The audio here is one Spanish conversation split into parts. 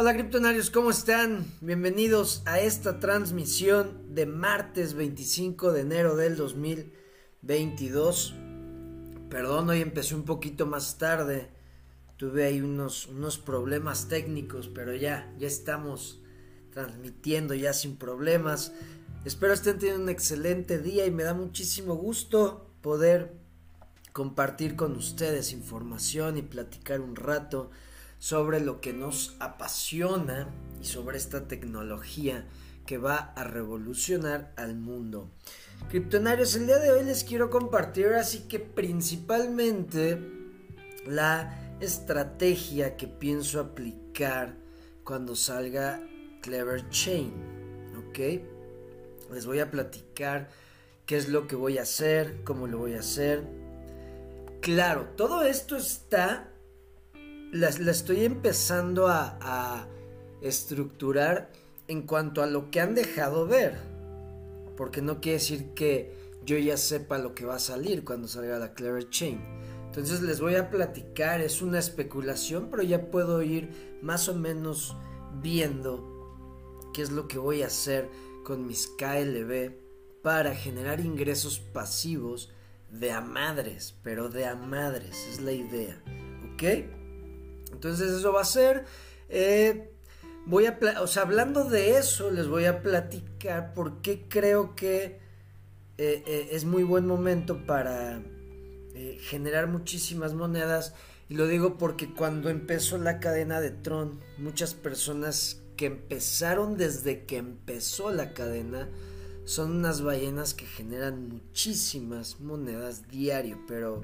Hola criptonarios, ¿cómo están? Bienvenidos a esta transmisión de martes 25 de enero del 2022. Perdón, hoy empecé un poquito más tarde. Tuve ahí unos, unos problemas técnicos, pero ya, ya estamos transmitiendo ya sin problemas. Espero estén teniendo un excelente día y me da muchísimo gusto poder compartir con ustedes información y platicar un rato sobre lo que nos apasiona y sobre esta tecnología que va a revolucionar al mundo. Criptonarios, el día de hoy les quiero compartir así que principalmente la estrategia que pienso aplicar cuando salga Clever Chain, ¿ok? Les voy a platicar qué es lo que voy a hacer, cómo lo voy a hacer. Claro, todo esto está la, estoy empezando a, estructurar en cuanto a lo que han dejado ver. Porque no quiere decir que yo ya sepa lo que va a salir cuando salga la Clever Chain. Entonces les voy a platicar, es una especulación, pero ya puedo ir más o menos viendo qué es lo que voy a hacer con mis KLB para generar ingresos pasivos de a madres, pero de a madres, es la idea. ¿Ok? Entonces eso va a ser... Eh, voy a... O sea, hablando de eso, les voy a platicar por qué creo que eh, eh, es muy buen momento para generar muchísimas monedas. Y lo digo porque cuando empezó la cadena de Tron, muchas personas que empezaron desde que empezó la cadena son unas ballenas que generan muchísimas monedas diario, pero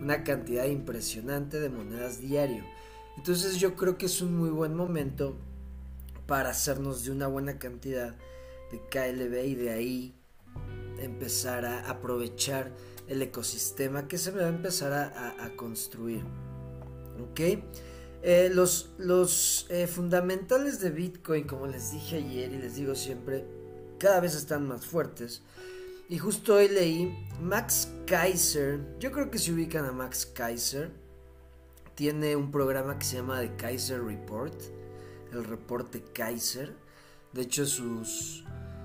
una cantidad impresionante de monedas diario. Entonces yo creo que es un muy buen momento para hacernos de una buena cantidad de KLB y de ahí empezar a aprovechar el ecosistema que se va a empezar a, construir. ¿Ok? Eh, los los eh, fundamentales de Bitcoin, como les dije ayer y les digo siempre, cada vez están más fuertes. Y justo hoy leí Max Kaiser, yo creo que se ubican a Max Kaiser, tiene un programa que se llama The Kaiser Report, el reporte Kaiser. De hecho, sus,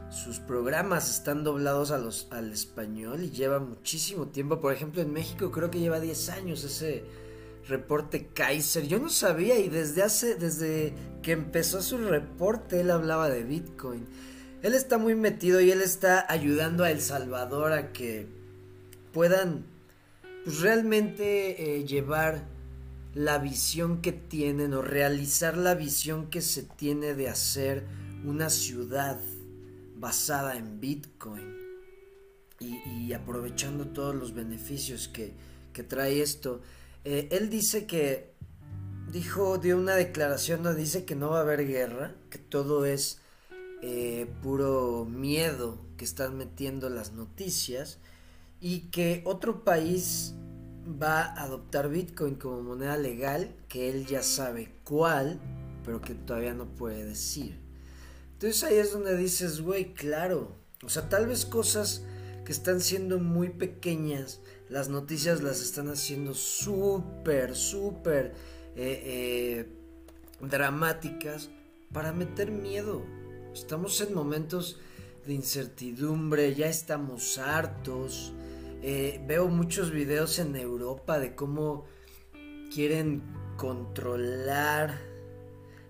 sus programas están doblados a los, al español y lleva muchísimo tiempo. Por ejemplo, en México creo que lleva 10 años ese reporte Kaiser. Yo no sabía y desde hace, desde que empezó su reporte, él hablaba de Bitcoin. Él está muy metido y él está ayudando a El Salvador a que puedan pues, realmente eh, llevar la visión que tienen o realizar la visión que se tiene de hacer una ciudad basada en Bitcoin y, aprovechando todos los beneficios que, trae esto. Eh, él dice que dijo, dio una declaración donde dice que no va a haber guerra, que todo es eh, puro miedo que están metiendo las noticias y que otro país va a adoptar Bitcoin como moneda legal, que él ya sabe cuál, pero que todavía no puede decir. Entonces ahí es donde dices, güey, claro. O sea, tal vez cosas que están siendo muy pequeñas, las noticias las están haciendo súper, súper eh, eh, dramáticas para meter miedo. Estamos en momentos de incertidumbre, ya estamos hartos. Eh, veo muchos videos en Europa de cómo quieren controlar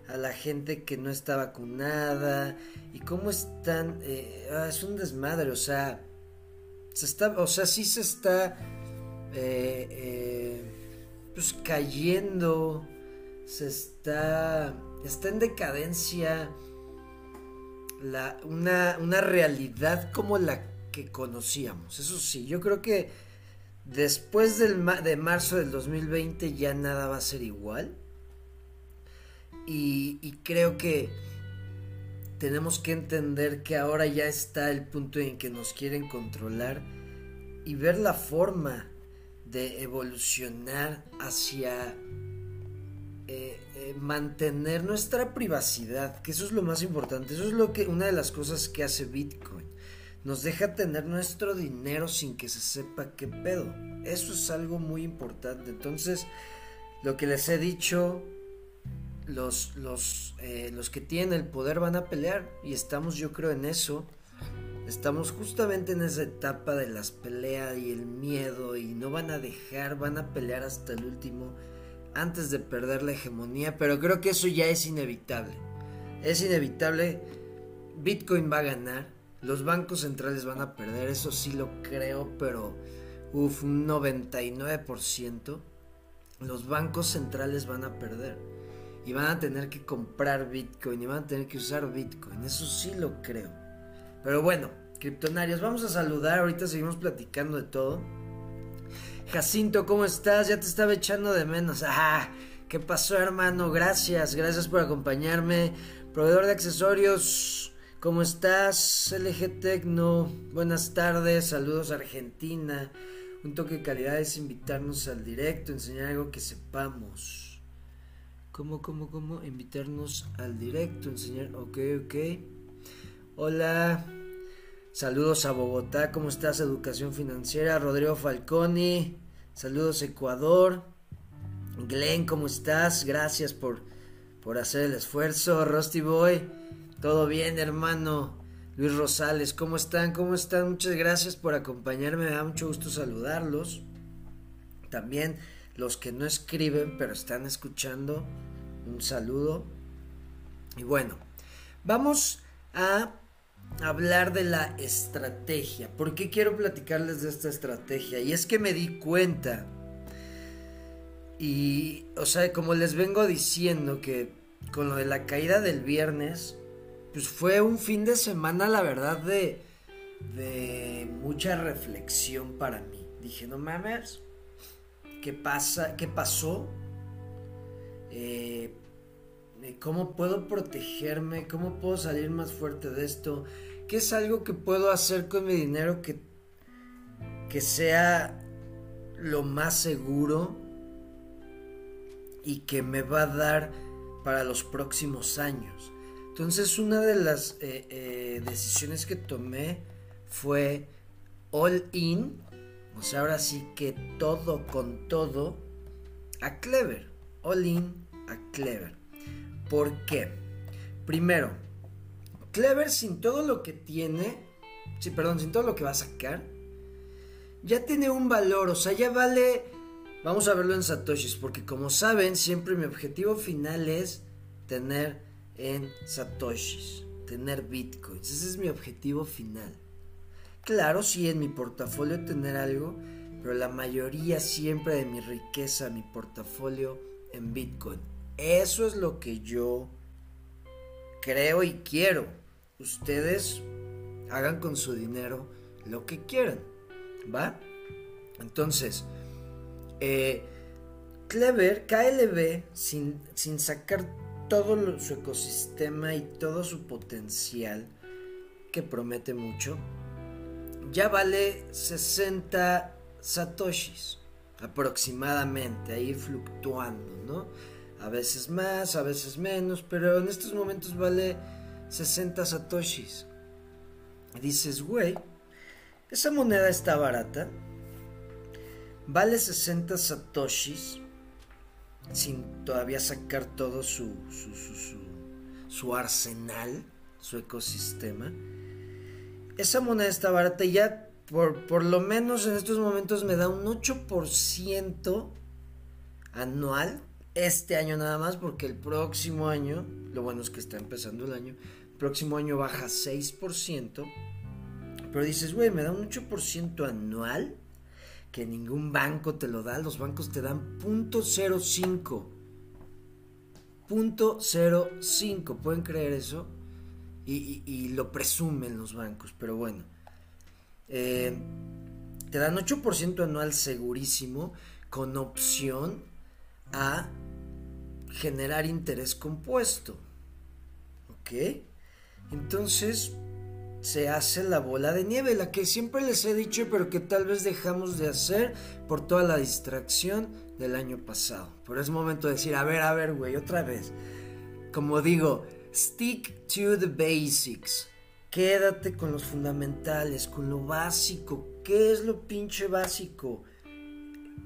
a la gente que no está vacunada y cómo están eh, ah, es un desmadre o sea se está o sea sí se está eh, pues cayendo se está está en decadencia una, una realidad como la conocíamos. Eso sí, yo creo que después del de marzo del 2020 ya nada va a ser igual. Y, y, creo que tenemos que entender que ahora ya está el punto en que nos quieren controlar y ver la forma de evolucionar hacia eh, eh, mantener nuestra privacidad, que eso es lo más importante, eso es lo que una de las cosas que hace Bitcoin nos deja tener nuestro dinero sin que se sepa qué pedo. Eso es algo muy importante. Entonces, lo que les he dicho, los, los, eh, los que tienen el poder van a pelear y estamos yo creo en eso. Estamos justamente en esa etapa de las peleas y el miedo y no van a dejar, van a pelear hasta el último antes de perder la hegemonía, pero creo que eso ya es inevitable. Es inevitable, Bitcoin va a ganar, los bancos centrales van a perder, eso sí lo creo, pero uff, un 99%. Los bancos centrales van a perder y van a tener que comprar Bitcoin y van a tener que usar Bitcoin, eso sí lo creo. Pero bueno, criptonarios, vamos a saludar, ahorita seguimos platicando de todo. Jacinto, ¿cómo estás? Ya te estaba echando de menos. Ah, ¿qué pasó, hermano? Gracias, gracias por acompañarme. Proveedor de accesorios, ¿cómo estás? LG Tecno, buenas tardes, saludos Argentina. Un toque de calidad es invitarnos al directo, enseñar algo que sepamos. ¿Cómo, cómo, cómo? Invitarnos al directo, enseñar. Ok, ok. Hola. Saludos a Bogotá, ¿cómo estás? Educación financiera. Rodrigo Falconi. Saludos Ecuador. Glenn, ¿cómo estás? Gracias por, por hacer el esfuerzo. Rusty Boy, todo bien, hermano. Luis Rosales, ¿cómo están? ¿Cómo están? Muchas gracias por acompañarme. Me da mucho gusto saludarlos. También los que no escriben, pero están escuchando, un saludo. Y bueno, vamos a hablar de la estrategia. ¿Por qué quiero platicarles de esta estrategia? Y es que me di cuenta. Y, o sea, como les vengo diciendo que con lo de la caída del viernes, pues fue un fin de semana, la verdad, de, mucha reflexión para mí. Dije, no mames, ¿qué pasa? ¿Qué pasó? Eh, cómo puedo protegerme, cómo puedo salir más fuerte de esto, qué es algo que puedo hacer con mi dinero que, que sea lo más seguro y que me va a dar para los próximos años. Entonces una de las eh, eh, decisiones que tomé fue all in, o sea, ahora sí que todo con todo, a Clever, all in a Clever. ¿Por qué? Primero, Clever sin todo lo que tiene, sí, perdón, sin todo lo que va a sacar, ya tiene un valor, o sea, ya vale, vamos a verlo en satoshis, porque como saben, siempre mi objetivo final es tener en satoshis, tener bitcoins, ese es mi objetivo final. Claro, sí, en mi portafolio tener algo, pero la mayoría siempre de mi riqueza, mi portafolio en bitcoin. Eso es lo que yo creo y quiero. Ustedes hagan con su dinero lo que quieran. ¿Va? Entonces, eh, Clever, KLB, sin, sin sacar todo su ecosistema y todo su potencial, que promete mucho, ya vale 60 satoshis aproximadamente, ahí fluctuando, ¿no? A veces más, a veces menos, pero en estos momentos vale 60 satoshis. Y dices, güey, esa moneda está barata. Vale 60 satoshis sin todavía sacar todo su, su, su, su, arsenal, su ecosistema. Esa moneda está barata y ya por, por lo menos en estos momentos me da un 8% anual este año nada más, porque el próximo año, lo bueno es que está empezando el año, el próximo año baja 6%, pero dices, güey, me da un 8% anual, que ningún banco te lo da, los bancos te dan .05, .05, ¿pueden creer eso? Y, lo presumen los bancos, pero bueno. Eh, te dan 8% anual segurísimo, con opción a generar interés compuesto. ¿Ok? Entonces se hace la bola de nieve, la que siempre les he dicho, pero que tal vez dejamos de hacer por toda la distracción del año pasado. Pero es momento de decir, a ver, a ver, güey, otra vez. Como digo, stick to the basics. Quédate con los fundamentales, con lo básico. ¿Qué es lo pinche básico?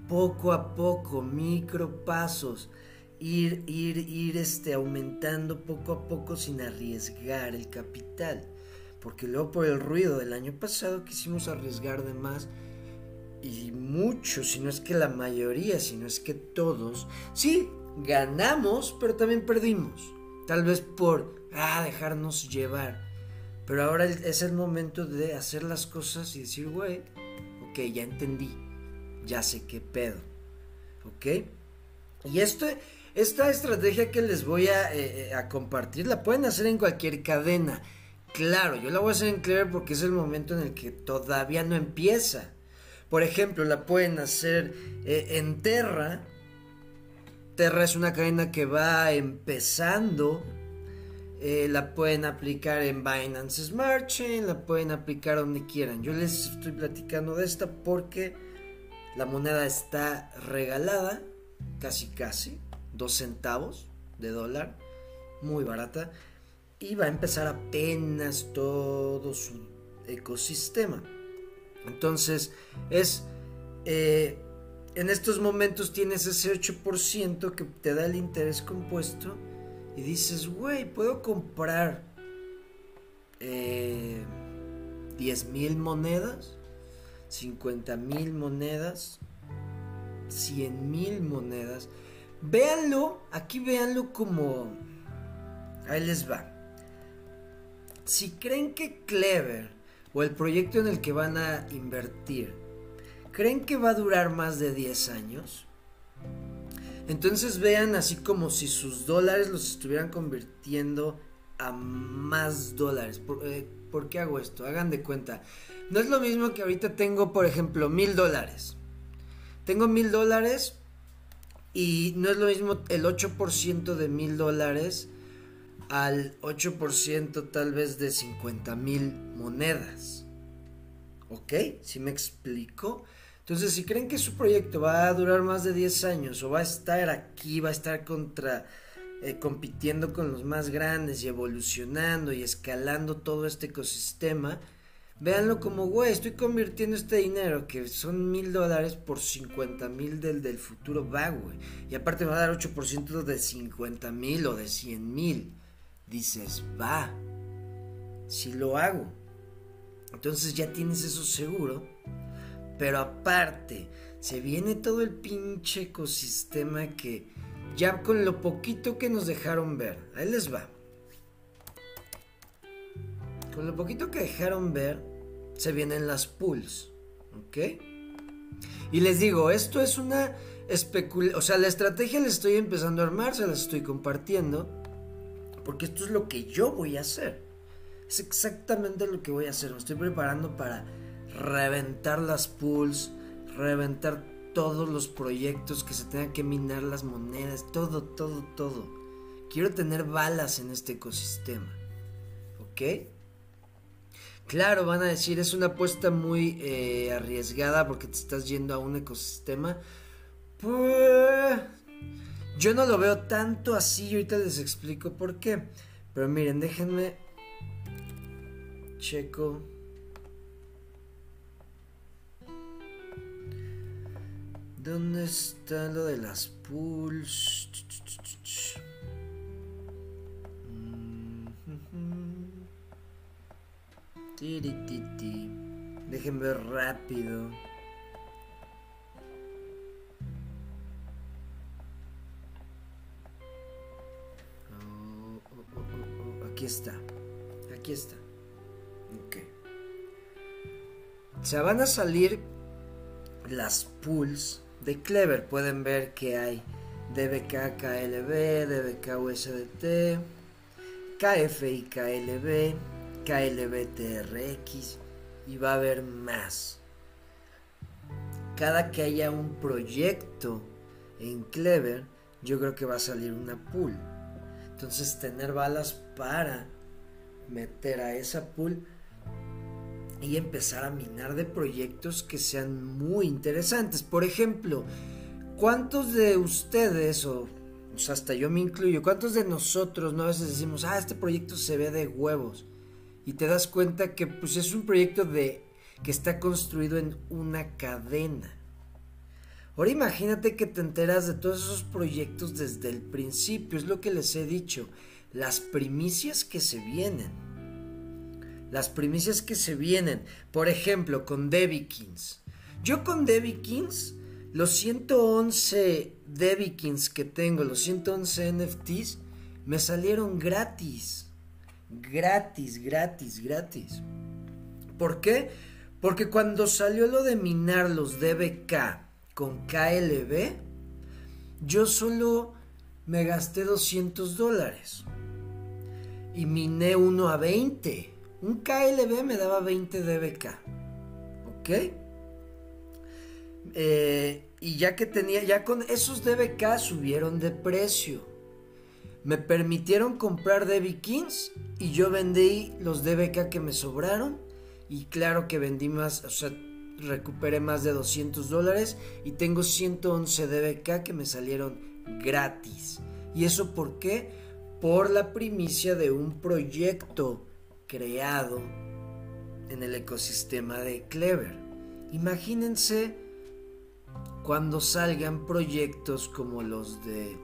Poco a poco, micro pasos ir, ir, ir este, aumentando poco a poco sin arriesgar el capital. Porque luego por el ruido del año pasado quisimos arriesgar de más y muchos, si no es que la mayoría, si no es que todos, sí, ganamos, pero también perdimos. Tal vez por ah, dejarnos llevar. Pero ahora es el momento de hacer las cosas y decir, güey, ok, ya entendí, ya sé qué pedo. ¿Ok? Y esto, esta estrategia que les voy eh, eh, a, compartir la pueden hacer en cualquier cadena. Claro, yo la voy a hacer en Clever porque es el momento en el que todavía no empieza. Por ejemplo, la pueden hacer eh, en Terra. Terra es una cadena que va empezando. la pueden aplicar en Binance Smart Chain, la pueden aplicar donde quieran. Yo les estoy platicando de esta porque la moneda está regalada casi casi, dos centavos de dólar, muy barata, y va a empezar apenas todo su ecosistema. Entonces, es, eh, en estos momentos tienes ese 8% que te da el interés compuesto y dices, güey, puedo comprar eh, 10 mil monedas, 50 mil monedas, 100 mil monedas. Véanlo, aquí véanlo como... Ahí les va. Si creen que Clever o el proyecto en el que van a invertir, creen que va a durar más de 10 años, entonces vean así como si sus dólares los estuvieran convirtiendo a más dólares. ¿Por, eh, ¿Por, qué hago esto? Hagan de cuenta. No es lo mismo que ahorita tengo, por ejemplo, mil dólares. Tengo mil dólares y no es lo mismo el 8% de mil dólares al 8% tal vez de 50 mil monedas. ¿Ok? ¿Sí me explico? Entonces, si creen que su proyecto va a durar más de 10 años o va a estar aquí, va a estar contra, eh, compitiendo con los más grandes y evolucionando y escalando todo este ecosistema, Véanlo como, güey, estoy convirtiendo este dinero que son mil dólares por 50 mil del, del futuro va. Y aparte me va a dar 8% de 50 mil o de 100 mil. Dices, va, si lo hago. Entonces ya tienes eso seguro. Pero aparte, se viene todo el pinche ecosistema que ya con lo poquito que nos dejaron ver. Ahí les va. Con lo poquito que dejaron ver, se vienen las pools. ¿Ok? Y les digo, esto es una especulación. O sea, la estrategia la estoy empezando a armar, se las estoy compartiendo. Porque esto es lo que yo voy a hacer. Es exactamente lo que voy a hacer. Me estoy preparando para reventar las pools, reventar todos los proyectos que se tengan que minar las monedas, todo, todo, todo. Quiero tener balas en este ecosistema. ¿Ok? Claro, van a decir, es una apuesta muy eh, arriesgada porque te estás yendo a un ecosistema. Pues, yo no lo veo tanto así, ahorita les explico por qué. Pero miren, déjenme checo. ¿Dónde está lo de las pools? Déjenme ver rápido. Aquí está. Aquí está. Ok. Se van a salir las pools de Clever. Pueden ver que hay DBK KLB, DBK USDT, KFI KLB KLBTRX y va a haber más. Cada que haya un proyecto en Clever, yo creo que va a salir una pool. Entonces tener balas para meter a esa pool y empezar a minar de proyectos que sean muy interesantes. Por ejemplo, ¿cuántos de ustedes, o, hasta yo me incluyo, cuántos de nosotros no a veces decimos, ah, este proyecto se ve de huevos? y te das cuenta que pues es un proyecto de que está construido en una cadena. Ahora imagínate que te enteras de todos esos proyectos desde el principio, es lo que les he dicho, las primicias que se vienen. Las primicias que se vienen, por ejemplo, con Debbie Kings. Yo con Debbie Kings, los 111 Debbie Kings que tengo, los 111 NFTs, me salieron gratis. Gratis, gratis, gratis. ¿Por qué? Porque cuando salió lo de minar los DBK con KLB, yo solo me gasté 200 dólares. Y miné uno a 20. Un KLB me daba 20 DBK. ¿Ok? Eh, y ya que tenía, ya con esos DBK subieron de precio. Me permitieron comprar DB Kings y yo vendí los DBK que me sobraron. Y claro que vendí más, o sea, recuperé más de 200 dólares y tengo 111 DBK que me salieron gratis. ¿Y eso por qué? Por la primicia de un proyecto creado en el ecosistema de Clever. Imagínense cuando salgan proyectos como los de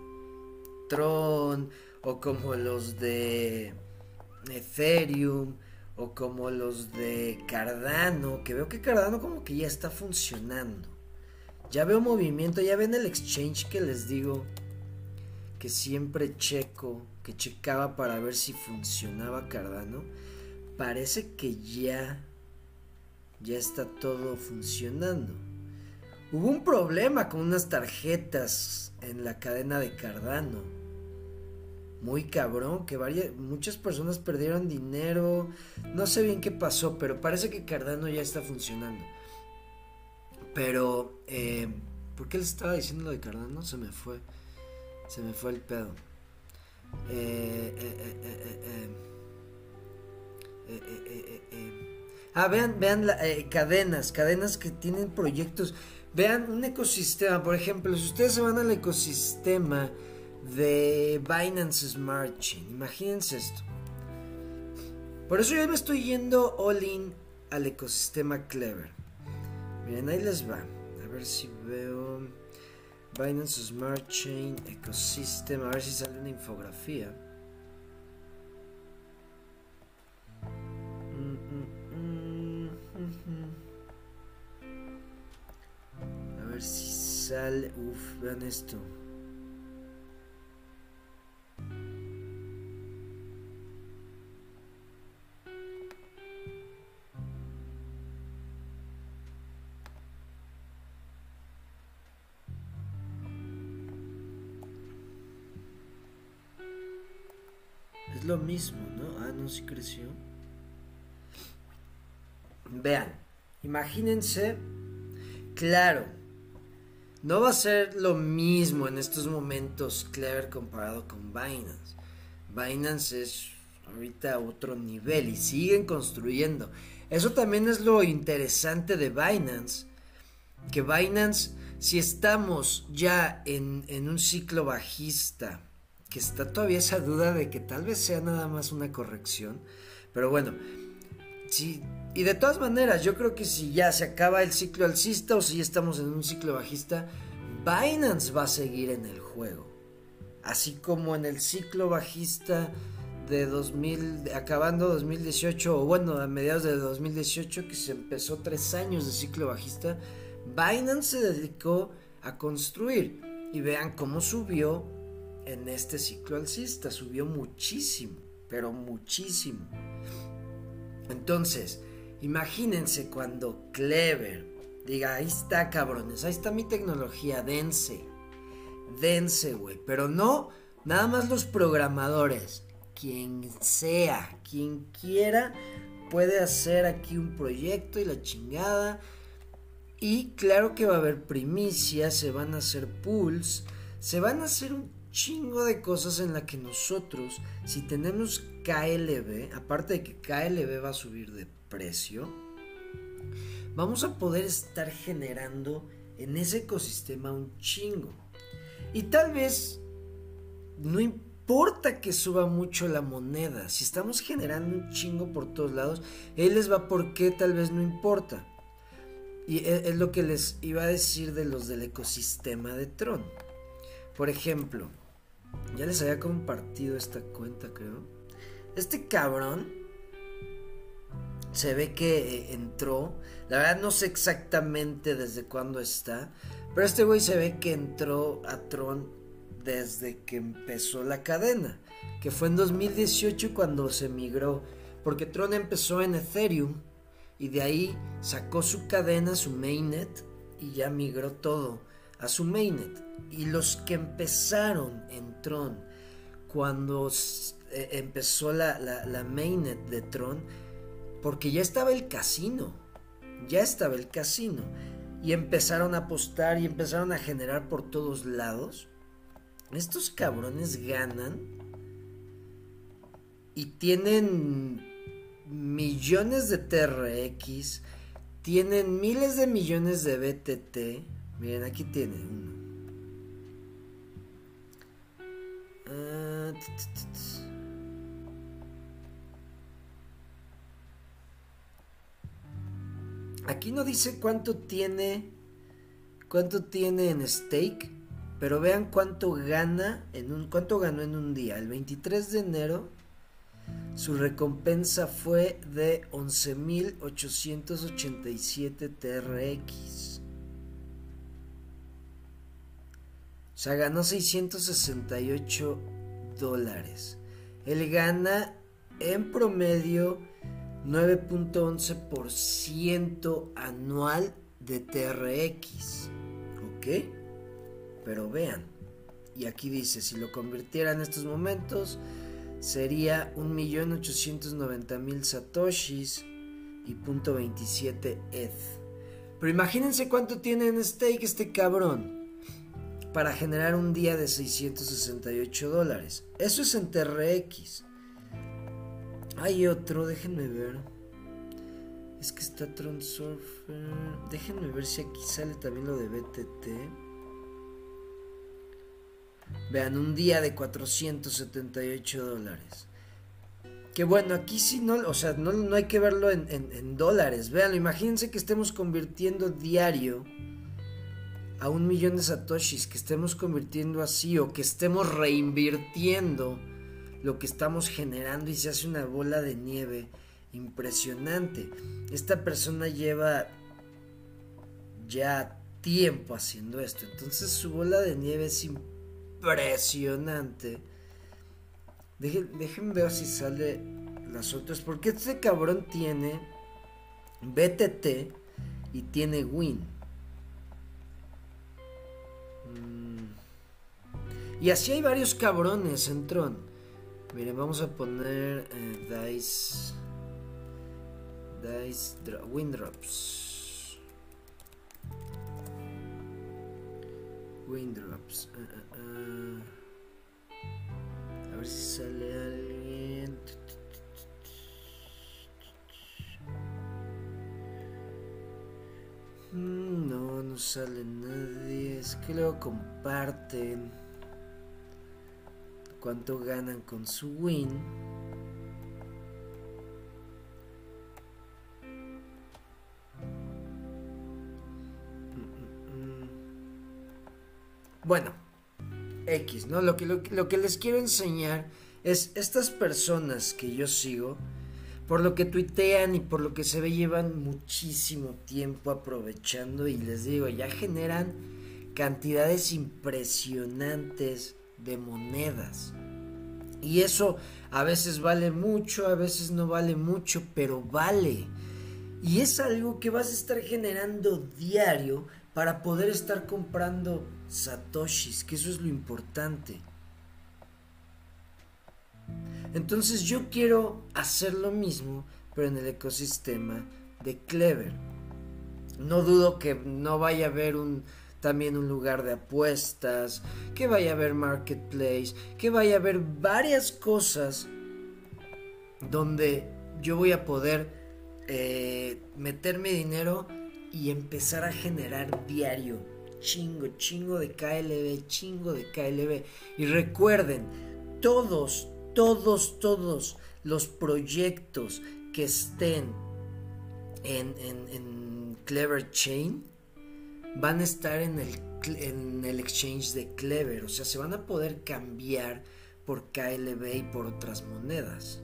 Tron o como los de Ethereum o como los de Cardano, que veo que Cardano como que ya está funcionando. Ya veo movimiento, ya ven el exchange que les digo que siempre checo, que checaba para ver si funcionaba Cardano. Parece que ya ya está todo funcionando. Hubo un problema con unas tarjetas en la cadena de Cardano. Muy cabrón, que varias, muchas personas perdieron dinero. No sé bien qué pasó, pero parece que Cardano ya está funcionando. Pero, eh, ¿por qué les estaba diciendo lo de Cardano? Se me fue. Se me fue el pedo. Eh, eh, ah, vean, vean cadenas, cadenas que tienen proyectos. Vean un ecosistema, por ejemplo, si ustedes se van al ecosistema de Binance Smart Chain, imagínense esto. Por eso yo me estoy yendo all in al ecosistema Clever. Miren, ahí les va. A ver si veo Binance Smart Chain Ecosystem. A ver si sale una infografía. ver si sale. Uf, vean esto. Sí creció. Vean, imagínense, claro, no va a ser lo mismo en estos momentos Clever comparado con Binance. Binance es ahorita otro nivel y siguen construyendo. Eso también es lo interesante de Binance. Que Binance, si estamos ya en, en un ciclo bajista, está todavía esa duda de que tal vez sea nada más una corrección, pero bueno, si y de todas maneras, yo creo que si ya se acaba el ciclo alcista o si ya estamos en un ciclo bajista, Binance va a seguir en el juego. Así como en el ciclo bajista de 2000, acabando 2018, o bueno, a mediados de 2018, que se empezó tres años de ciclo bajista, Binance se dedicó a construir. Y vean cómo subió en este ciclo alcista. Subió muchísimo, pero muchísimo. Entonces, Imagínense cuando Clever diga, ahí está cabrones, ahí está mi tecnología, dense, dense, güey. Pero no, nada más los programadores, quien sea, quien quiera, puede hacer aquí un proyecto y la chingada. Y claro que va a haber primicias, se van a hacer pools, se van a hacer un chingo de cosas en la que nosotros, si tenemos KLB, aparte de que KLB va a subir de precio, vamos a poder estar generando en ese ecosistema un chingo. Y tal vez no importa que suba mucho la moneda, si estamos generando un chingo por todos lados, él les va por qué tal vez no importa. Y e, es, lo que les iba a decir de los del ecosistema de Tron. Por ejemplo, ya les había compartido esta cuenta, creo. Este cabrón se ve que eh, entró. La verdad no sé exactamente desde cuándo está. Pero este güey se ve que entró a Tron desde que empezó la cadena. Que fue en 2018 cuando se migró. Porque Tron empezó en Ethereum. Y de ahí sacó su cadena, su mainnet. Y ya migró todo a su mainnet. Y los que empezaron en Tron cuando eh, empezó la, la mainnet de Tron porque ya estaba el casino, ya estaba el casino. Y empezaron a apostar y empezaron a generar por todos lados. Estos cabrones ganan y tienen millones de TRX, tienen miles de millones de BTT. Miren, aquí tiene uno. Ah, Aquí no dice cuánto tiene. Cuánto tiene en stake. Pero vean cuánto gana en un. cuánto ganó en un día. El 23 de enero. Su recompensa fue de 11.887 TRX. O sea, ganó 668 dólares. Él gana en promedio 9.11% anual de TRX. ¿Ok? Pero vean, y aquí dice, si lo convirtiera en estos momentos, sería 1.890.000 satoshis y .27 ETH. Pero imagínense cuánto tiene en stake este cabrón para generar un día de 668 dólares. Eso es en TRX. Hay otro, déjenme ver. Es que está Tron Surfer. Déjenme ver si aquí sale también lo de BTT. Vean, un día de 478 dólares. Que bueno, aquí sí no, o sea, no, hay que verlo en, en, dólares. Vean, imagínense que estemos convirtiendo diario a un millón de satoshis, que estemos convirtiendo así o que estemos reinvirtiendo lo que estamos generando y se hace una bola de nieve impresionante. Esta persona lleva ya tiempo haciendo esto, entonces su bola de nieve es impresionante. Dejen, ver si sale las otras, porque este cabrón tiene BTT y tiene Win. Mm. Y así hay varios cabrones en Tron. Miren, vamos a poner eh, Dice. Dice Windrops. Windrops. Uh. A ver si sale alguien. No, no sale nadie. Es que luego comparten cuánto ganan con su win. Bueno, X, ¿no? Lo que, lo, lo que les quiero enseñar es estas personas que yo sigo, por lo que tuitean y por lo que se ve llevan muchísimo tiempo aprovechando y les digo, ya generan cantidades impresionantes de monedas. Y eso a veces vale mucho, a veces no vale mucho, pero vale. Y es algo que vas a estar generando diario para poder estar comprando satoshis, que eso es lo importante. Entonces yo quiero hacer lo mismo, pero en el ecosistema de Clever. No dudo que no vaya a haber también un lugar de apuestas, que vaya a haber marketplace, que vaya a haber varias cosas donde yo voy a poder eh, meter mi dinero y empezar a generar diario. Chingo, chingo de KLB, chingo de KLB. Y recuerden, todos, todos, todos los proyectos que estén en, en Clever Chain van a estar en el, en el exchange de Clever. O sea, se van a poder cambiar por KLB y por otras monedas.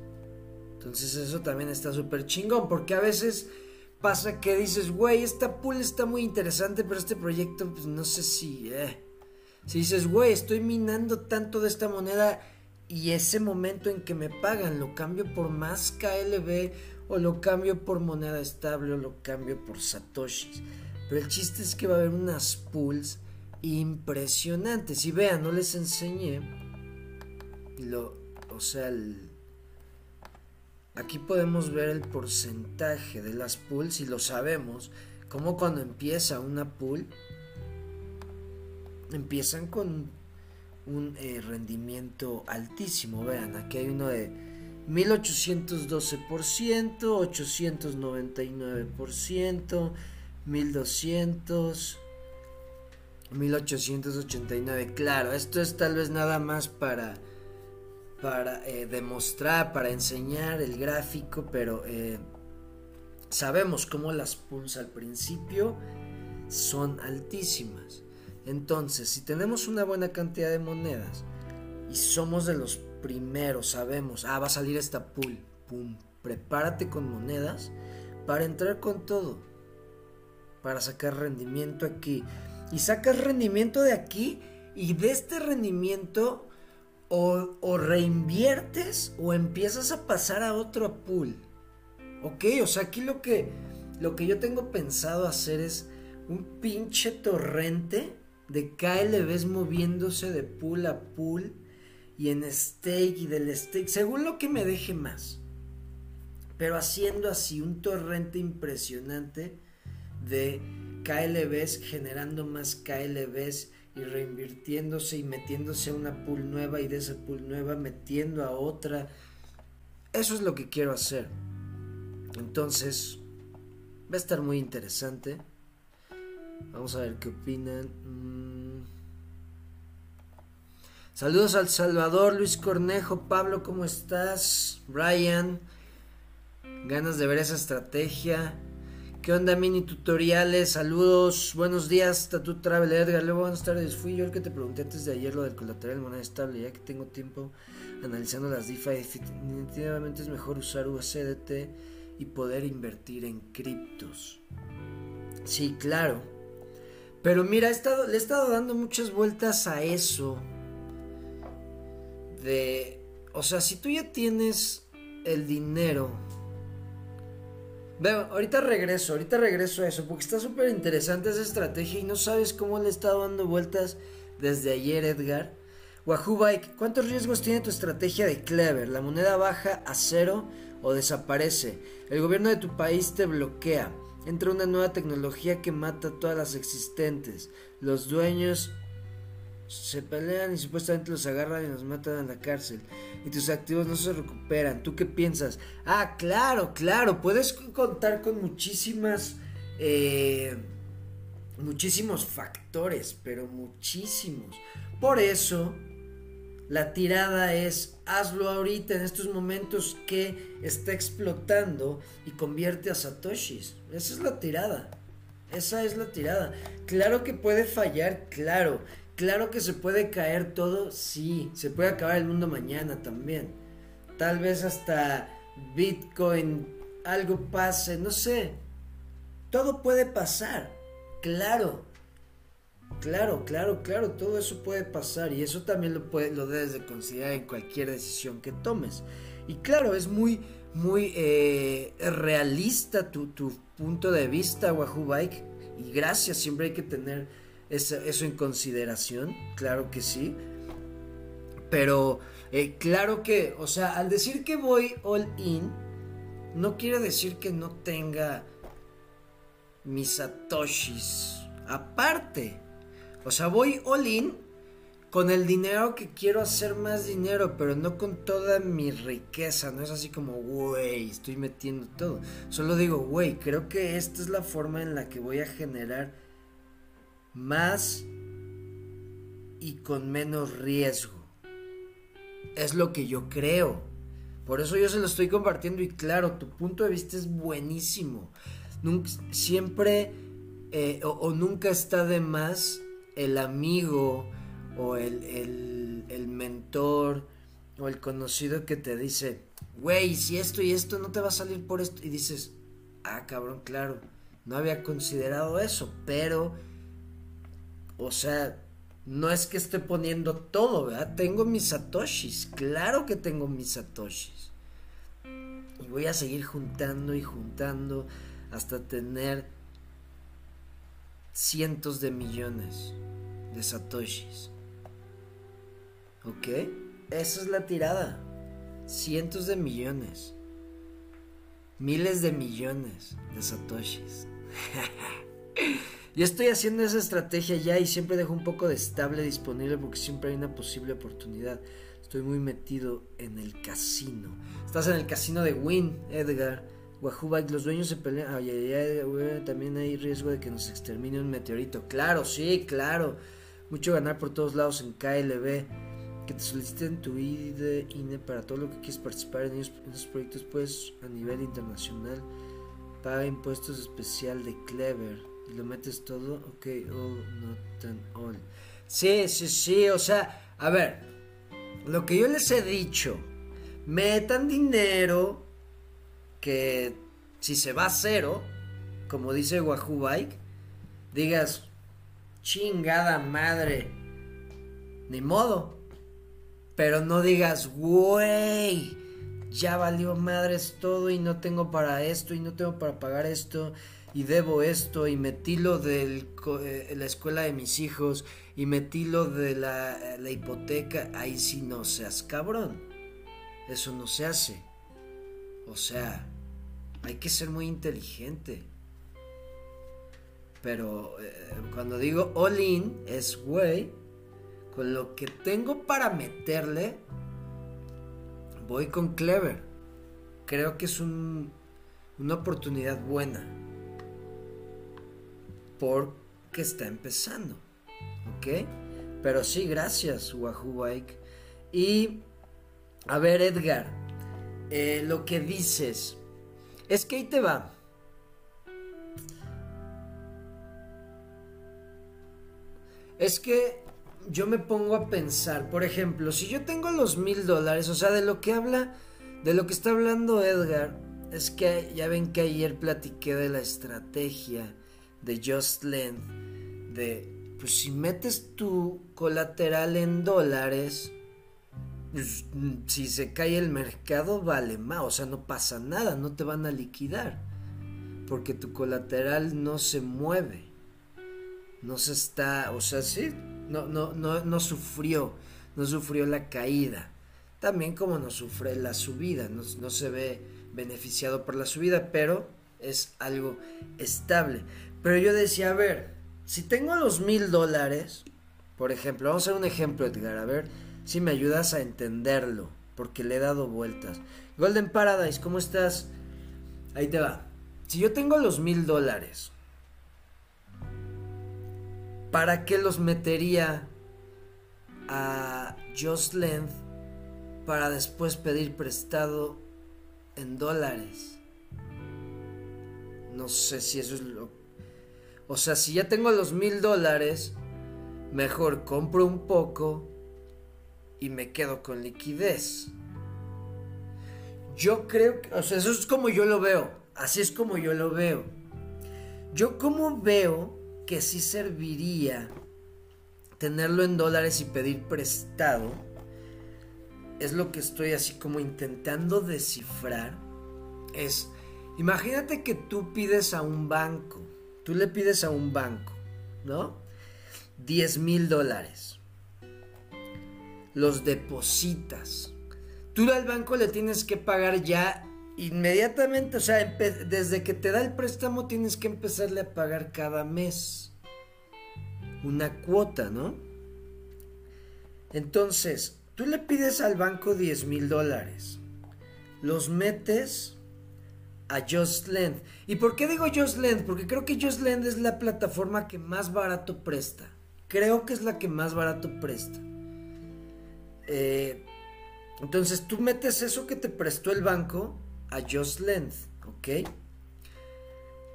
Entonces eso también está súper chingón. Porque a veces pasa que dices, güey, esta pool está muy interesante, pero este proyecto, pues no sé si... Eh. Si dices, güey, estoy minando tanto de esta moneda y ese momento en que me pagan lo cambio por más KLB o lo cambio por moneda estable o lo cambio por satoshis. Pero el chiste es que va a haber unas pools impresionantes. Y vean, no les enseñé lo, o sea, aquí podemos ver el porcentaje de las pools y lo sabemos. Como cuando empieza una pool, empiezan con un eh, rendimiento altísimo. Vean, aquí hay uno de 1812%, 899%, 1200, 1889. Claro, esto es tal vez nada más para para eh, demostrar, para enseñar el gráfico, pero eh, sabemos cómo las pools al principio son altísimas. Entonces, si tenemos una buena cantidad de monedas y somos de los primeros, sabemos, ah, va a salir esta pool, pum, prepárate con monedas para entrar con todo, para sacar rendimiento aquí. Y sacas rendimiento de aquí y de este rendimiento o, reinviertes o empiezas a pasar a otro pool. Ok, o sea, aquí lo que, lo que yo tengo pensado hacer es un pinche torrente de KLBs moviéndose de pool a pool y en stake y del stake, según lo que me deje más. Pero haciendo así un torrente impresionante de KLBs, generando más KLBs y reinvirtiéndose y metiéndose a una pool nueva y de esa pool nueva metiendo a otra. Eso es lo que quiero hacer. Entonces, va a estar muy interesante. Vamos a ver qué opinan. Mm. Saludos al Salvador, Luis Cornejo, Pablo, ¿cómo estás? Brian, ganas de ver esa estrategia. ¿Qué onda, mini tutoriales? Saludos, buenos días, Tatu Travel, Edgar. Luego, buenas tardes. Fui yo el que te pregunté antes de ayer lo del colateral de moneda estable. Ya que tengo tiempo analizando las DeFi, definitivamente es mejor usar USDT y poder invertir en criptos. Sí, claro. Pero mira, estado, le he estado dando muchas vueltas a eso. De. O sea, si tú ya tienes el dinero Veo, ahorita regreso, ahorita regreso a eso, porque está súper interesante esa estrategia y no sabes cómo le he estado dando vueltas desde ayer, Edgar. Wahoo Bike, ¿cuántos riesgos tiene tu estrategia de Clever? ¿La moneda baja a cero o desaparece? El gobierno de tu país te bloquea. Entra una nueva tecnología que mata todas las existentes. Los dueños se pelean y supuestamente los agarran y los matan en la cárcel. Y tus activos no se recuperan. ¿Tú qué piensas? Ah, claro, claro. Puedes contar con muchísimas... Eh, muchísimos factores, pero muchísimos. Por eso, la tirada es hazlo ahorita en estos momentos que está explotando y convierte a satoshis. Esa es la tirada. Esa es la tirada. Claro que puede fallar, claro. Claro que se puede caer todo, sí, se puede acabar el mundo mañana también. Tal vez hasta Bitcoin algo pase, no sé. Todo puede pasar, claro. Claro, claro, claro, todo eso puede pasar y eso también lo, debes de considerar en cualquier decisión que tomes. Y claro, es muy, muy eh, realista tu, tu punto de vista, Wahoo Bike. Y gracias, siempre hay que tener eso, en consideración, claro que sí. Pero eh, claro que, o sea, al decir que voy all in, no quiere decir que no tenga mis satoshis aparte. O sea, voy all in con el dinero que quiero hacer más dinero, pero no con toda mi riqueza. No es así como, güey, estoy metiendo todo. Solo digo, güey, creo que esta es la forma en la que voy a generar más y con menos riesgo. Es lo que yo creo. Por eso yo se lo estoy compartiendo y claro, tu punto de vista es buenísimo. siempre eh, o, nunca está de más el amigo o el, el mentor o el conocido que te dice, güey, si esto y esto no te va a salir por esto. Y dices, ah, cabrón, claro, no había considerado eso, pero, o sea, no es que esté poniendo todo, ¿verdad? Tengo mis satoshis, claro que tengo mis satoshis. Y voy a seguir juntando y juntando hasta tener cientos de millones de satoshis. ¿Ok? Esa es la tirada. Cientos de millones. Miles de millones de satoshis. Yo estoy haciendo esa estrategia ya y siempre dejo un poco de estable disponible porque siempre hay una posible oportunidad. Estoy muy metido en el casino. Estás en el casino de Win, Edgar. Wahoo los dueños se pelean. Ay, ay, ay, también hay riesgo de que nos extermine un meteorito. Claro, sí, claro. Mucho ganar por todos lados en KLB que te soliciten tu ID, INE para todo lo que quieres participar en, esos proyectos, pues a nivel internacional. Paga impuestos especial de Clever y lo metes todo, ok, all, not an all. Sí, sí, sí, o sea, a ver, lo que yo les he dicho, metan dinero que si se va a cero, como dice Wahoo Bike, digas, chingada madre, ni modo, pero no digas, güey, ya valió madres todo y no tengo para esto y no tengo para pagar esto y debo esto y metí lo de eh, la escuela de mis hijos y metí lo de la, la hipoteca. Ahí sí no seas cabrón. Eso no se hace. O sea, hay que ser muy inteligente. Pero eh, cuando digo all in es, güey, con lo que tengo para meterle, voy con Clever. Creo que es un, una oportunidad buena. Porque está empezando. ¿Ok? Pero sí, gracias, Wahoo Bike. Y, a ver, Edgar, eh, lo que dices, es que ahí te va. Es que yo me pongo a pensar, por ejemplo, si yo tengo los mil dólares, o sea, de lo que habla, de lo que está hablando Edgar, es que ya ven que ayer platiqué de la estrategia de Just Lend, de, pues si metes tu colateral en dólares, pues, si se cae el mercado, vale más, o sea, no pasa nada, no te van a liquidar, porque tu colateral no se mueve, no se está, o sea, sí, no, no, no, no sufrió, no sufrió la caída. También como no sufre la subida, no, no se ve beneficiado por la subida, pero es algo estable. Pero yo decía, a ver, si tengo los mil dólares, por ejemplo, vamos a hacer un ejemplo, Edgar, a ver si me ayudas a entenderlo, porque le he dado vueltas. Golden Paradise, ¿cómo estás? Ahí te va. Si yo tengo los mil dólares ¿Para qué los metería a Just Length para después pedir prestado en dólares? No sé si eso es lo... O sea, si ya tengo los mil dólares, mejor compro un poco y me quedo con liquidez. Yo creo que, o sea, eso es como yo lo veo. Así es como yo lo veo. Yo como veo que sí serviría tenerlo en dólares y pedir prestado, es lo que estoy así como intentando descifrar, es, imagínate que tú pides a un banco, tú le pides a un banco, ¿no? 10 mil dólares. Los depositas. Tú al banco le tienes que pagar ya inmediatamente, o sea, desde que te da el préstamo tienes que empezarle a pagar cada mes una cuota, ¿no? Entonces, tú le pides al banco 10 mil dólares, los metes a Just Lend. ¿Y por qué digo Just Lend? Porque creo que Just Lend es la plataforma que más barato presta. Creo que es la que más barato presta. Eh, entonces tú metes eso que te prestó el banco a Just Lend, ¿ok?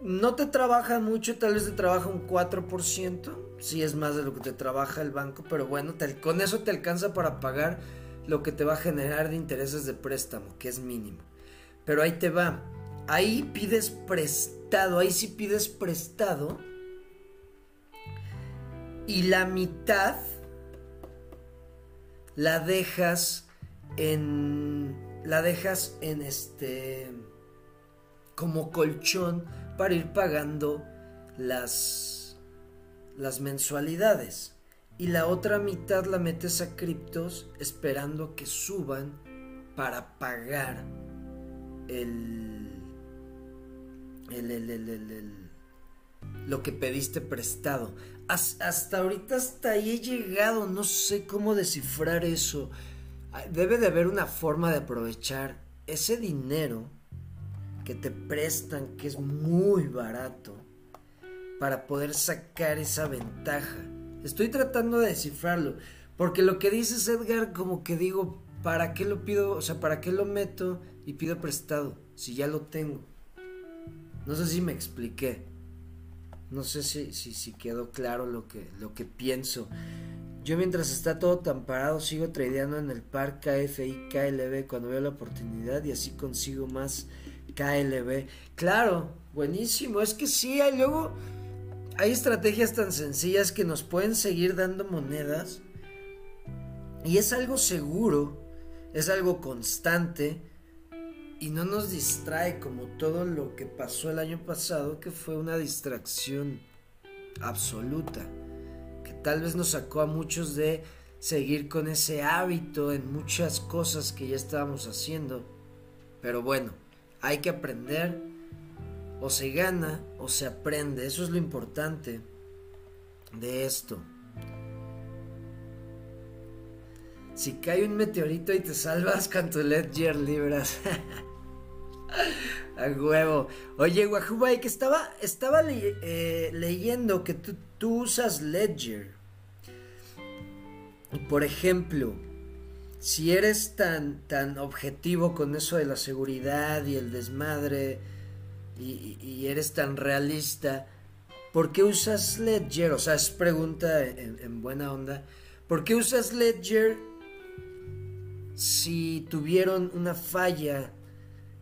no te trabaja mucho, tal vez te trabaja un 4%, si es más de lo que te trabaja el banco, pero bueno, con eso te alcanza para pagar lo que te va a generar de intereses de préstamo, que es mínimo. Pero ahí te va, ahí pides prestado, ahí sí pides prestado y la mitad la dejas en la dejas en este como colchón para ir pagando las las mensualidades y la otra mitad la metes a criptos esperando que suban para pagar el, el, el, el lo que pediste prestado. Hasta ahorita hasta ahí he llegado, no sé cómo descifrar eso. Debe de haber una forma de aprovechar ese dinero que te prestan, que es muy barato, para poder sacar esa ventaja. Estoy tratando de descifrarlo, porque lo que dices Edgar, como que digo, ¿para qué lo pido? O sea, ¿para qué lo meto y pido prestado si ya lo tengo? No sé si me expliqué. No sé si, si, quedó claro lo que, lo que pienso. Yo mientras está todo tan parado sigo tradeando en el par KFI KLB cuando veo la oportunidad y así consigo más KLB. Claro, buenísimo. Es que sí, hay luego hay estrategias tan sencillas que nos pueden seguir dando monedas y es algo seguro, es algo constante y no nos distrae como todo lo que pasó el año pasado, que fue una distracción absoluta, que tal vez nos sacó a muchos de seguir con ese hábito en muchas cosas que ya estábamos haciendo. Pero bueno, hay que aprender, o se gana o se aprende, eso es lo importante de esto. Si cae un meteorito y te salvas con tu Ledger Libras. A huevo. Oye, Wahoo que estaba, estaba eh, leyendo que tú, tú usas Ledger. Por ejemplo, si eres tan, tan objetivo con eso de la seguridad y el desmadre y, eres tan realista, ¿por qué usas Ledger? O sea, es pregunta en buena onda. ¿Por qué usas Ledger si tuvieron una falla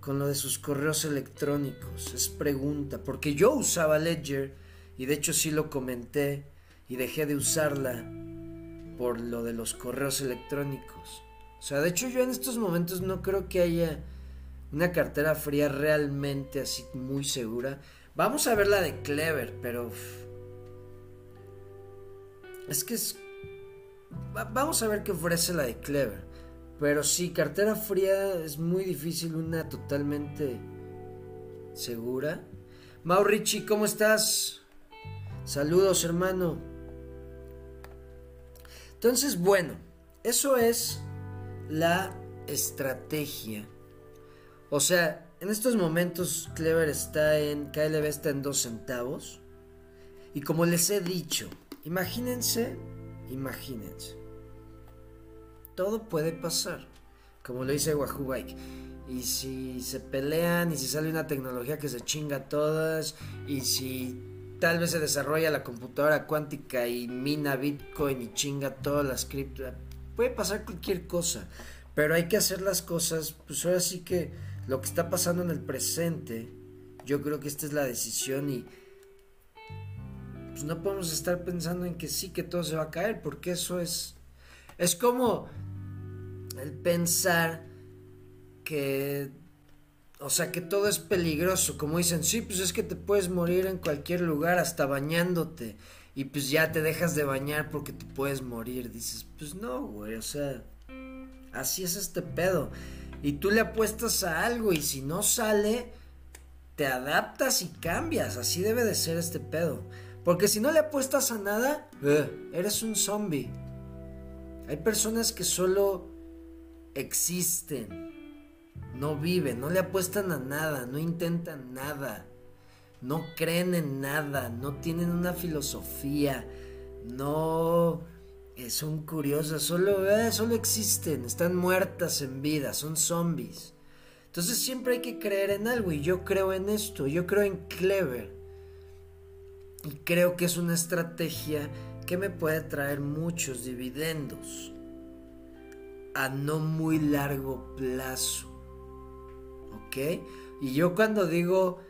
con lo de sus correos electrónicos. Es pregunta, porque yo usaba Ledger y de hecho sí lo comenté y dejé de usarla por lo de los correos electrónicos. O sea, de hecho yo en estos momentos no creo que haya una cartera fría realmente así muy segura. Vamos a ver la de Clever, pero... Es que es... Vamos a ver qué ofrece la de Clever. Pero sí, cartera fría es muy difícil una totalmente segura. Maurici, ¿cómo estás? Saludos, hermano. Entonces, bueno, eso es la estrategia. O sea, en estos momentos Clever está en, KLB está en 2 centavos. Y como les he dicho, imagínense, imagínense todo puede pasar, como lo dice Wahoo Bike. Y si se pelean, y si sale una tecnología que se chinga todas, y si tal vez se desarrolla la computadora cuántica y mina Bitcoin y chinga todas las cripto, puede pasar cualquier cosa. Pero hay que hacer las cosas, pues ahora sí que lo que está pasando en el presente, yo creo que esta es la decisión y pues no podemos estar pensando en que sí, que todo se va a caer, porque eso es... Es como el pensar que, o sea, que todo es peligroso, como dicen, sí, pues es que te puedes morir en cualquier lugar hasta bañándote y pues ya te dejas de bañar porque te puedes morir, dices, pues no, güey, o sea, así es este pedo. Y tú le apuestas a algo y si no sale, te adaptas y cambias, así debe de ser este pedo. Porque si no le apuestas a nada, eh, eres un zombie. Hay personas que solo existen, no viven, no le apuestan a nada, no intentan nada, no creen en nada, no tienen una filosofía, no eh, son curiosas, solo, eh, solo existen, están muertas en vida, son zombies. Entonces siempre hay que creer en algo y yo creo en esto, yo creo en Clever. Y creo que es una estrategia que me puede traer muchos dividendos a no muy largo plazo. ¿Ok? Y yo cuando digo,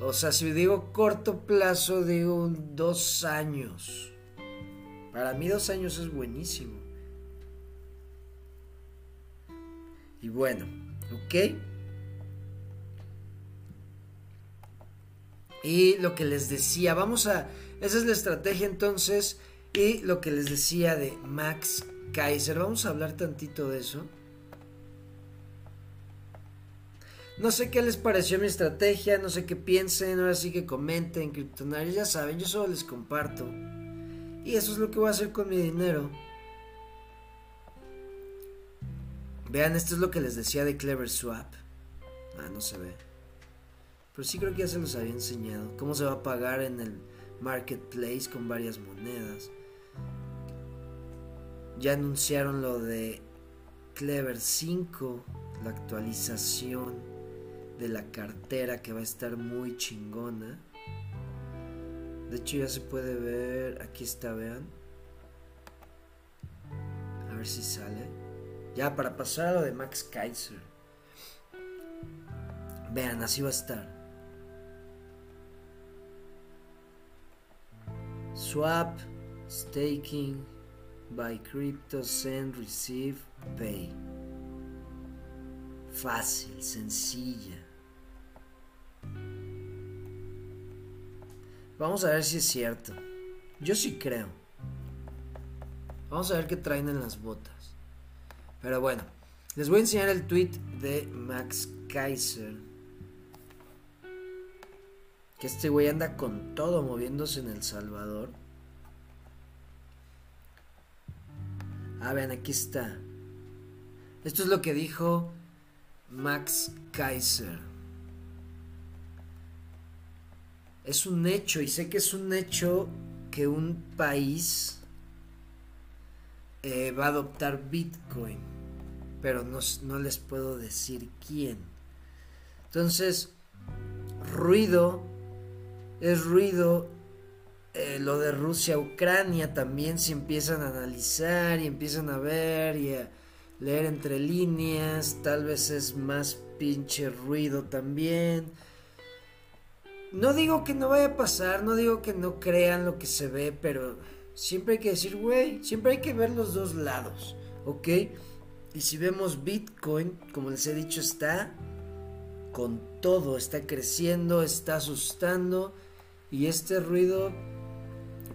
o sea, si digo corto plazo, digo dos años. Para mí dos años es buenísimo. Y bueno, ¿ok? Y lo que les decía, vamos a... Esa es la estrategia entonces. Y lo que les decía de Max Kaiser, vamos a hablar tantito de eso. No sé qué les pareció mi estrategia, no sé qué piensen, ahora sí que comenten, criptonarios, ya saben, yo solo les comparto. Y eso es lo que voy a hacer con mi dinero. Vean, esto es lo que les decía de Clever Swap. Ah, no se ve. Pero sí creo que ya se los había enseñado. Cómo se va a pagar en el marketplace con varias monedas. Ya anunciaron lo de Clever 5, la actualización de la cartera que va a estar muy chingona. De hecho ya se puede ver, aquí está, vean. A ver si sale. Ya para pasar a lo de Max Kaiser. Vean, así va a estar. Swap, staking, buy crypto, send, receive, pay. Fácil, sencilla. Vamos a ver si es cierto. Yo sí creo. Vamos a ver qué traen en las botas. Pero bueno, les voy a enseñar el tweet de Max Kaiser. Que este güey anda con todo moviéndose en El Salvador. Ah, vean, aquí está. Esto es lo que dijo Max Kaiser. Es un hecho, y sé que es un hecho que un país eh, va a adoptar Bitcoin, pero no, les puedo decir quién. Entonces, ruido, es ruido eh, lo de Rusia-Ucrania también si empiezan a analizar y empiezan a ver y a leer entre líneas, tal vez es más pinche ruido también. No digo que no vaya a pasar, no digo que no crean lo que se ve, pero siempre hay que decir, güey, siempre hay que ver los dos lados, ¿ok? Y si vemos Bitcoin, como les he dicho, está con todo, está creciendo, está asustando y este ruido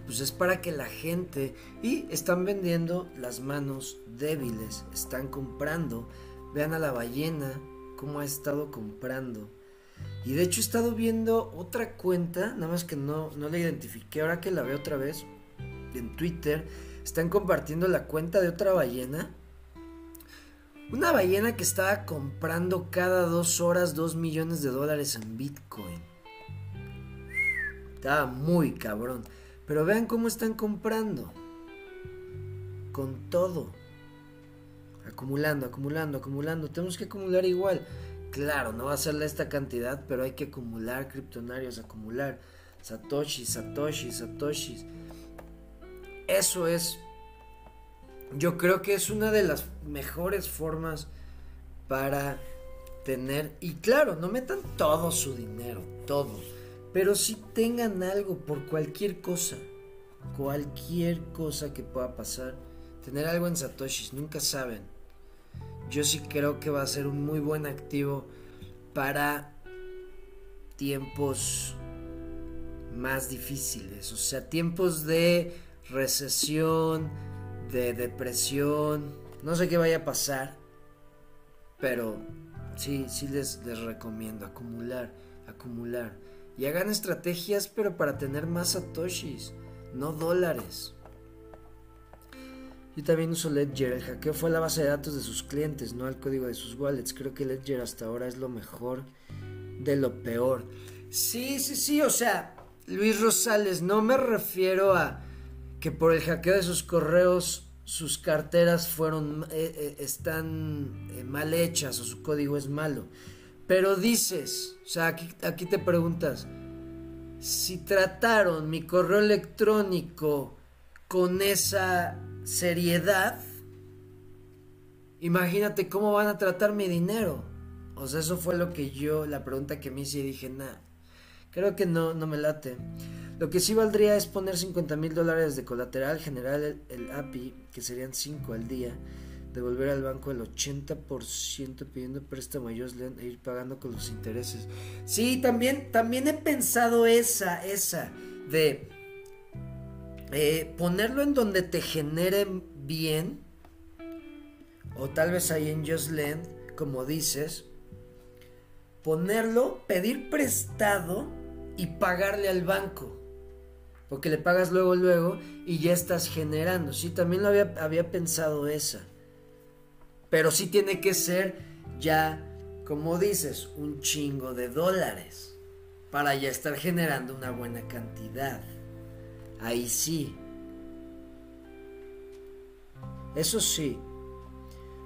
pues es para que la gente y están vendiendo las manos débiles, están comprando. Vean a la ballena cómo ha estado comprando. Y de hecho he estado viendo otra cuenta, nada más que no, no la identifiqué, ahora que la veo otra vez en Twitter, están compartiendo la cuenta de otra ballena. Una ballena que estaba comprando cada dos horas dos millones de dólares en Bitcoin. Estaba muy cabrón. Pero vean cómo están comprando. Con todo. Acumulando, acumulando, acumulando. Tenemos que acumular igual. Claro, no va a ser esta cantidad, pero hay que acumular criptonarios, acumular satoshis, satoshis, satoshis. Eso es, yo creo que es una de las mejores formas para tener, y claro, no metan todo su dinero, todo, pero si tengan algo por cualquier cosa, cualquier cosa que pueda pasar, tener algo en satoshis, nunca saben yo sí creo que va a ser un muy buen activo para tiempos más difíciles, o sea, tiempos de recesión, de depresión, no sé qué vaya a pasar, pero sí, sí les, les recomiendo acumular, acumular. Y hagan estrategias, pero para tener más satoshis, no dólares. Yo también uso Ledger. El hackeo fue la base de datos de sus clientes, no el código de sus wallets. Creo que Ledger hasta ahora es lo mejor de lo peor. Sí, sí, sí. O sea, Luis Rosales, no me refiero a que por el hackeo de sus correos sus carteras fueron eh, eh, están eh, mal hechas o su código es malo. Pero dices, o sea, aquí, te preguntas, si trataron mi correo electrónico con esa seriedad, imagínate cómo van a tratar mi dinero. O sea, eso fue lo que yo, la pregunta que me hice y dije, nada, creo que no, no me late. Lo que sí valdría es poner 50 mil dólares de colateral, generar el, API, que serían 5 al día, devolver al banco el 80% pidiendo préstamo a Joslen e ir pagando con los intereses. Sí, también, también he pensado esa, esa, de eh, ponerlo en donde te genere bien, o tal vez ahí en Lend, como dices, ponerlo, pedir prestado y pagarle al banco porque le pagas luego, luego y ya estás generando. Sí, también lo había, había pensado esa. Pero sí tiene que ser ya, como dices, un chingo de dólares para ya estar generando una buena cantidad. Ahí sí. Eso sí.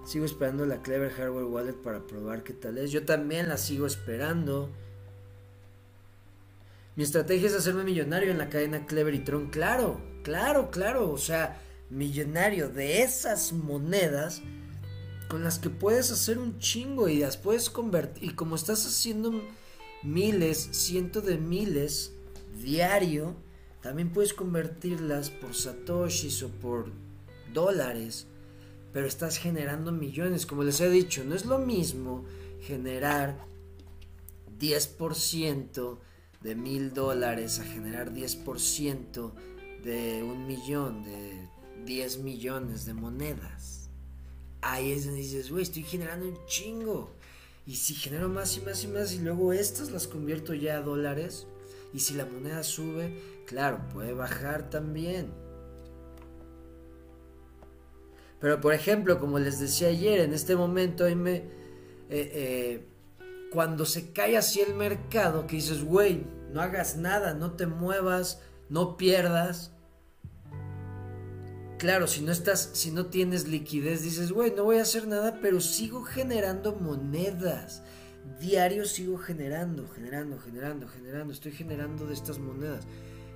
Sigo esperando la Clever Hardware Wallet para probar qué tal es. Yo también la sigo esperando. Mi estrategia es hacerme millonario en la cadena Clever y Tron. Claro, claro, claro. O sea, millonario de esas monedas con las que puedes hacer un chingo y las puedes convertir. Y como estás haciendo miles, cientos de miles diario, también puedes convertirlas por satoshis o por dólares. Pero estás generando millones. Como les he dicho, no es lo mismo generar 10% de mil dólares a generar 10% de un millón, de 10 millones de monedas. Ahí es donde dices, güey, estoy generando un chingo. Y si genero más y más y más y luego estas las convierto ya a dólares. Y si la moneda sube, claro, puede bajar también. Pero por ejemplo, como les decía ayer, en este momento ahí me... Eh, eh, cuando se cae así el mercado, que dices, güey, no hagas nada, no te muevas, no pierdas. Claro, si no estás, si no tienes liquidez, dices, güey, no voy a hacer nada, pero sigo generando monedas. Diario sigo generando, generando, generando, generando. Estoy generando de estas monedas.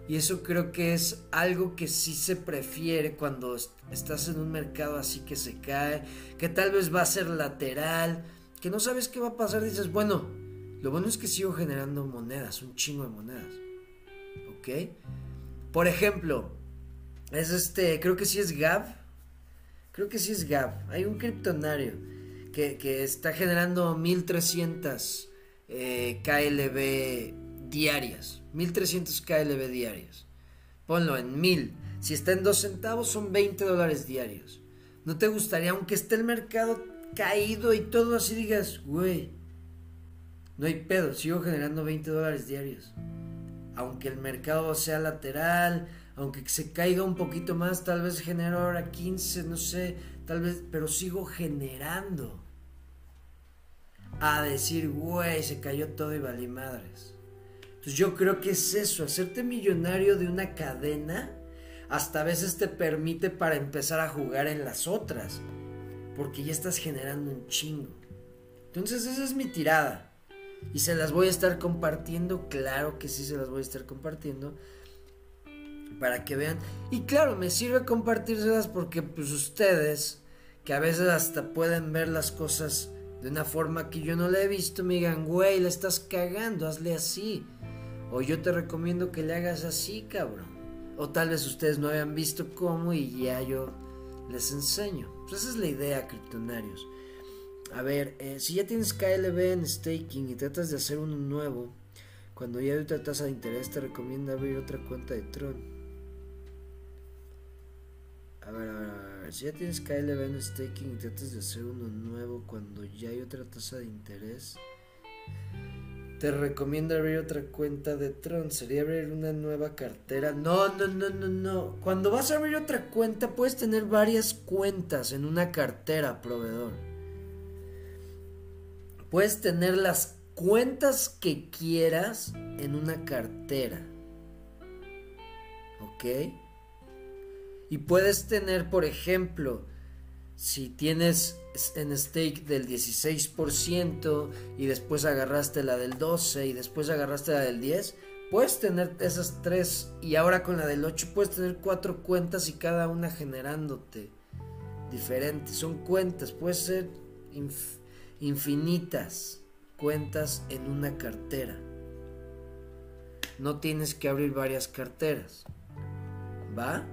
Y eso creo que es algo que sí se prefiere cuando estás en un mercado así que se cae, que tal vez va a ser lateral que no sabes qué va a pasar, dices, bueno, lo bueno es que sigo generando monedas, un chingo de monedas. ¿Ok? Por ejemplo, es este, creo que sí es Gab. Creo que sí es Gab. Hay un criptonario que, está generando 1300 eh, KLB diarias. 1300 KLB diarias. Ponlo en 1000. Si está en 2 centavos son 20 dólares diarios. ¿No te gustaría, aunque esté el mercado caído y todo así digas, güey, no hay pedo, sigo generando 20 dólares diarios. Aunque el mercado sea lateral, aunque se caiga un poquito más, tal vez genero ahora 15, no sé, tal vez, pero sigo generando. A decir, güey, se cayó todo y valí madres. Entonces yo creo que es eso, hacerte millonario de una cadena, hasta a veces te permite para empezar a jugar en las otras porque ya estás generando un chingo. Entonces esa es mi tirada. Y se las voy a estar compartiendo, claro que sí se las voy a estar compartiendo. Para que vean. Y claro, me sirve compartírselas porque pues ustedes, que a veces hasta pueden ver las cosas de una forma que yo no la he visto, me digan, güey, la estás cagando, hazle así. O yo te recomiendo que le hagas así, cabrón. O tal vez ustedes no habían visto cómo y ya yo les enseño. Pues esa es la idea, criptonarios. A ver, eh, si ya tienes KLB en staking y tratas de hacer uno nuevo, cuando ya hay otra tasa de interés te recomienda abrir otra cuenta de Tron. A ver, a ver, a ver, si ya tienes KLB en staking y tratas de hacer uno nuevo cuando ya hay otra tasa de interés, te recomiendo abrir otra cuenta de Tron. Sería abrir una nueva cartera. No, no, no, no, no. Cuando vas a abrir otra cuenta, puedes tener varias cuentas en una cartera, proveedor. Puedes tener las cuentas que quieras en una cartera. ¿Ok? Y puedes tener, por ejemplo, si tienes en stake del 16% y después agarraste la del 12 y después agarraste la del 10, puedes tener esas tres y ahora con la del 8 puedes tener cuatro cuentas y cada una generándote diferentes. Son cuentas, puede ser infinitas cuentas en una cartera. No tienes que abrir varias carteras. ¿Va?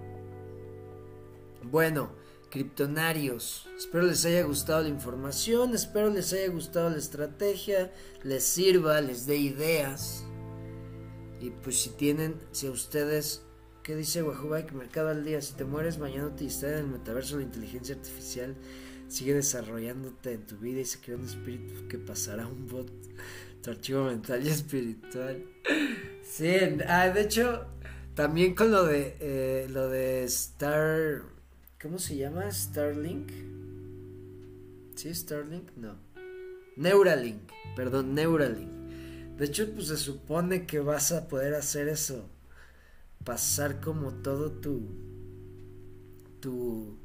Bueno, criptonarios, espero les haya gustado la información, espero les haya gustado la estrategia, les sirva, les dé ideas. Y pues si tienen, si a ustedes, ¿qué dice que Mercado al día, si te mueres mañana te en el metaverso la inteligencia artificial sigue desarrollándote en tu vida y se crea un espíritu que pasará un bot, tu archivo mental y espiritual. Sí, ah, de hecho, también con lo de, eh, lo de Star, ¿cómo se llama? Starlink. ¿Sí? Starlink, no. Neuralink, perdón, Neuralink. De hecho, pues se supone que vas a poder hacer eso. Pasar como todo tu. tu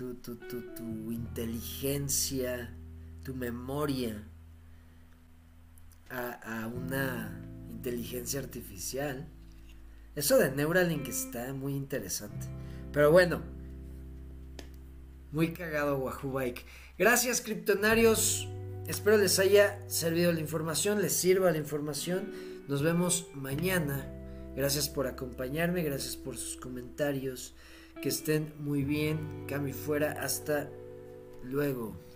tu, tu, tu, tu inteligencia, tu memoria a, a, una inteligencia artificial. Eso de Neuralink está muy interesante. Pero bueno, muy cagado Wahoo Bike. Gracias, criptonarios. Espero les haya servido la información, les sirva la información. Nos vemos mañana. Gracias por acompañarme, gracias por sus comentarios. Que estén muy bien. Cami fuera. Hasta luego.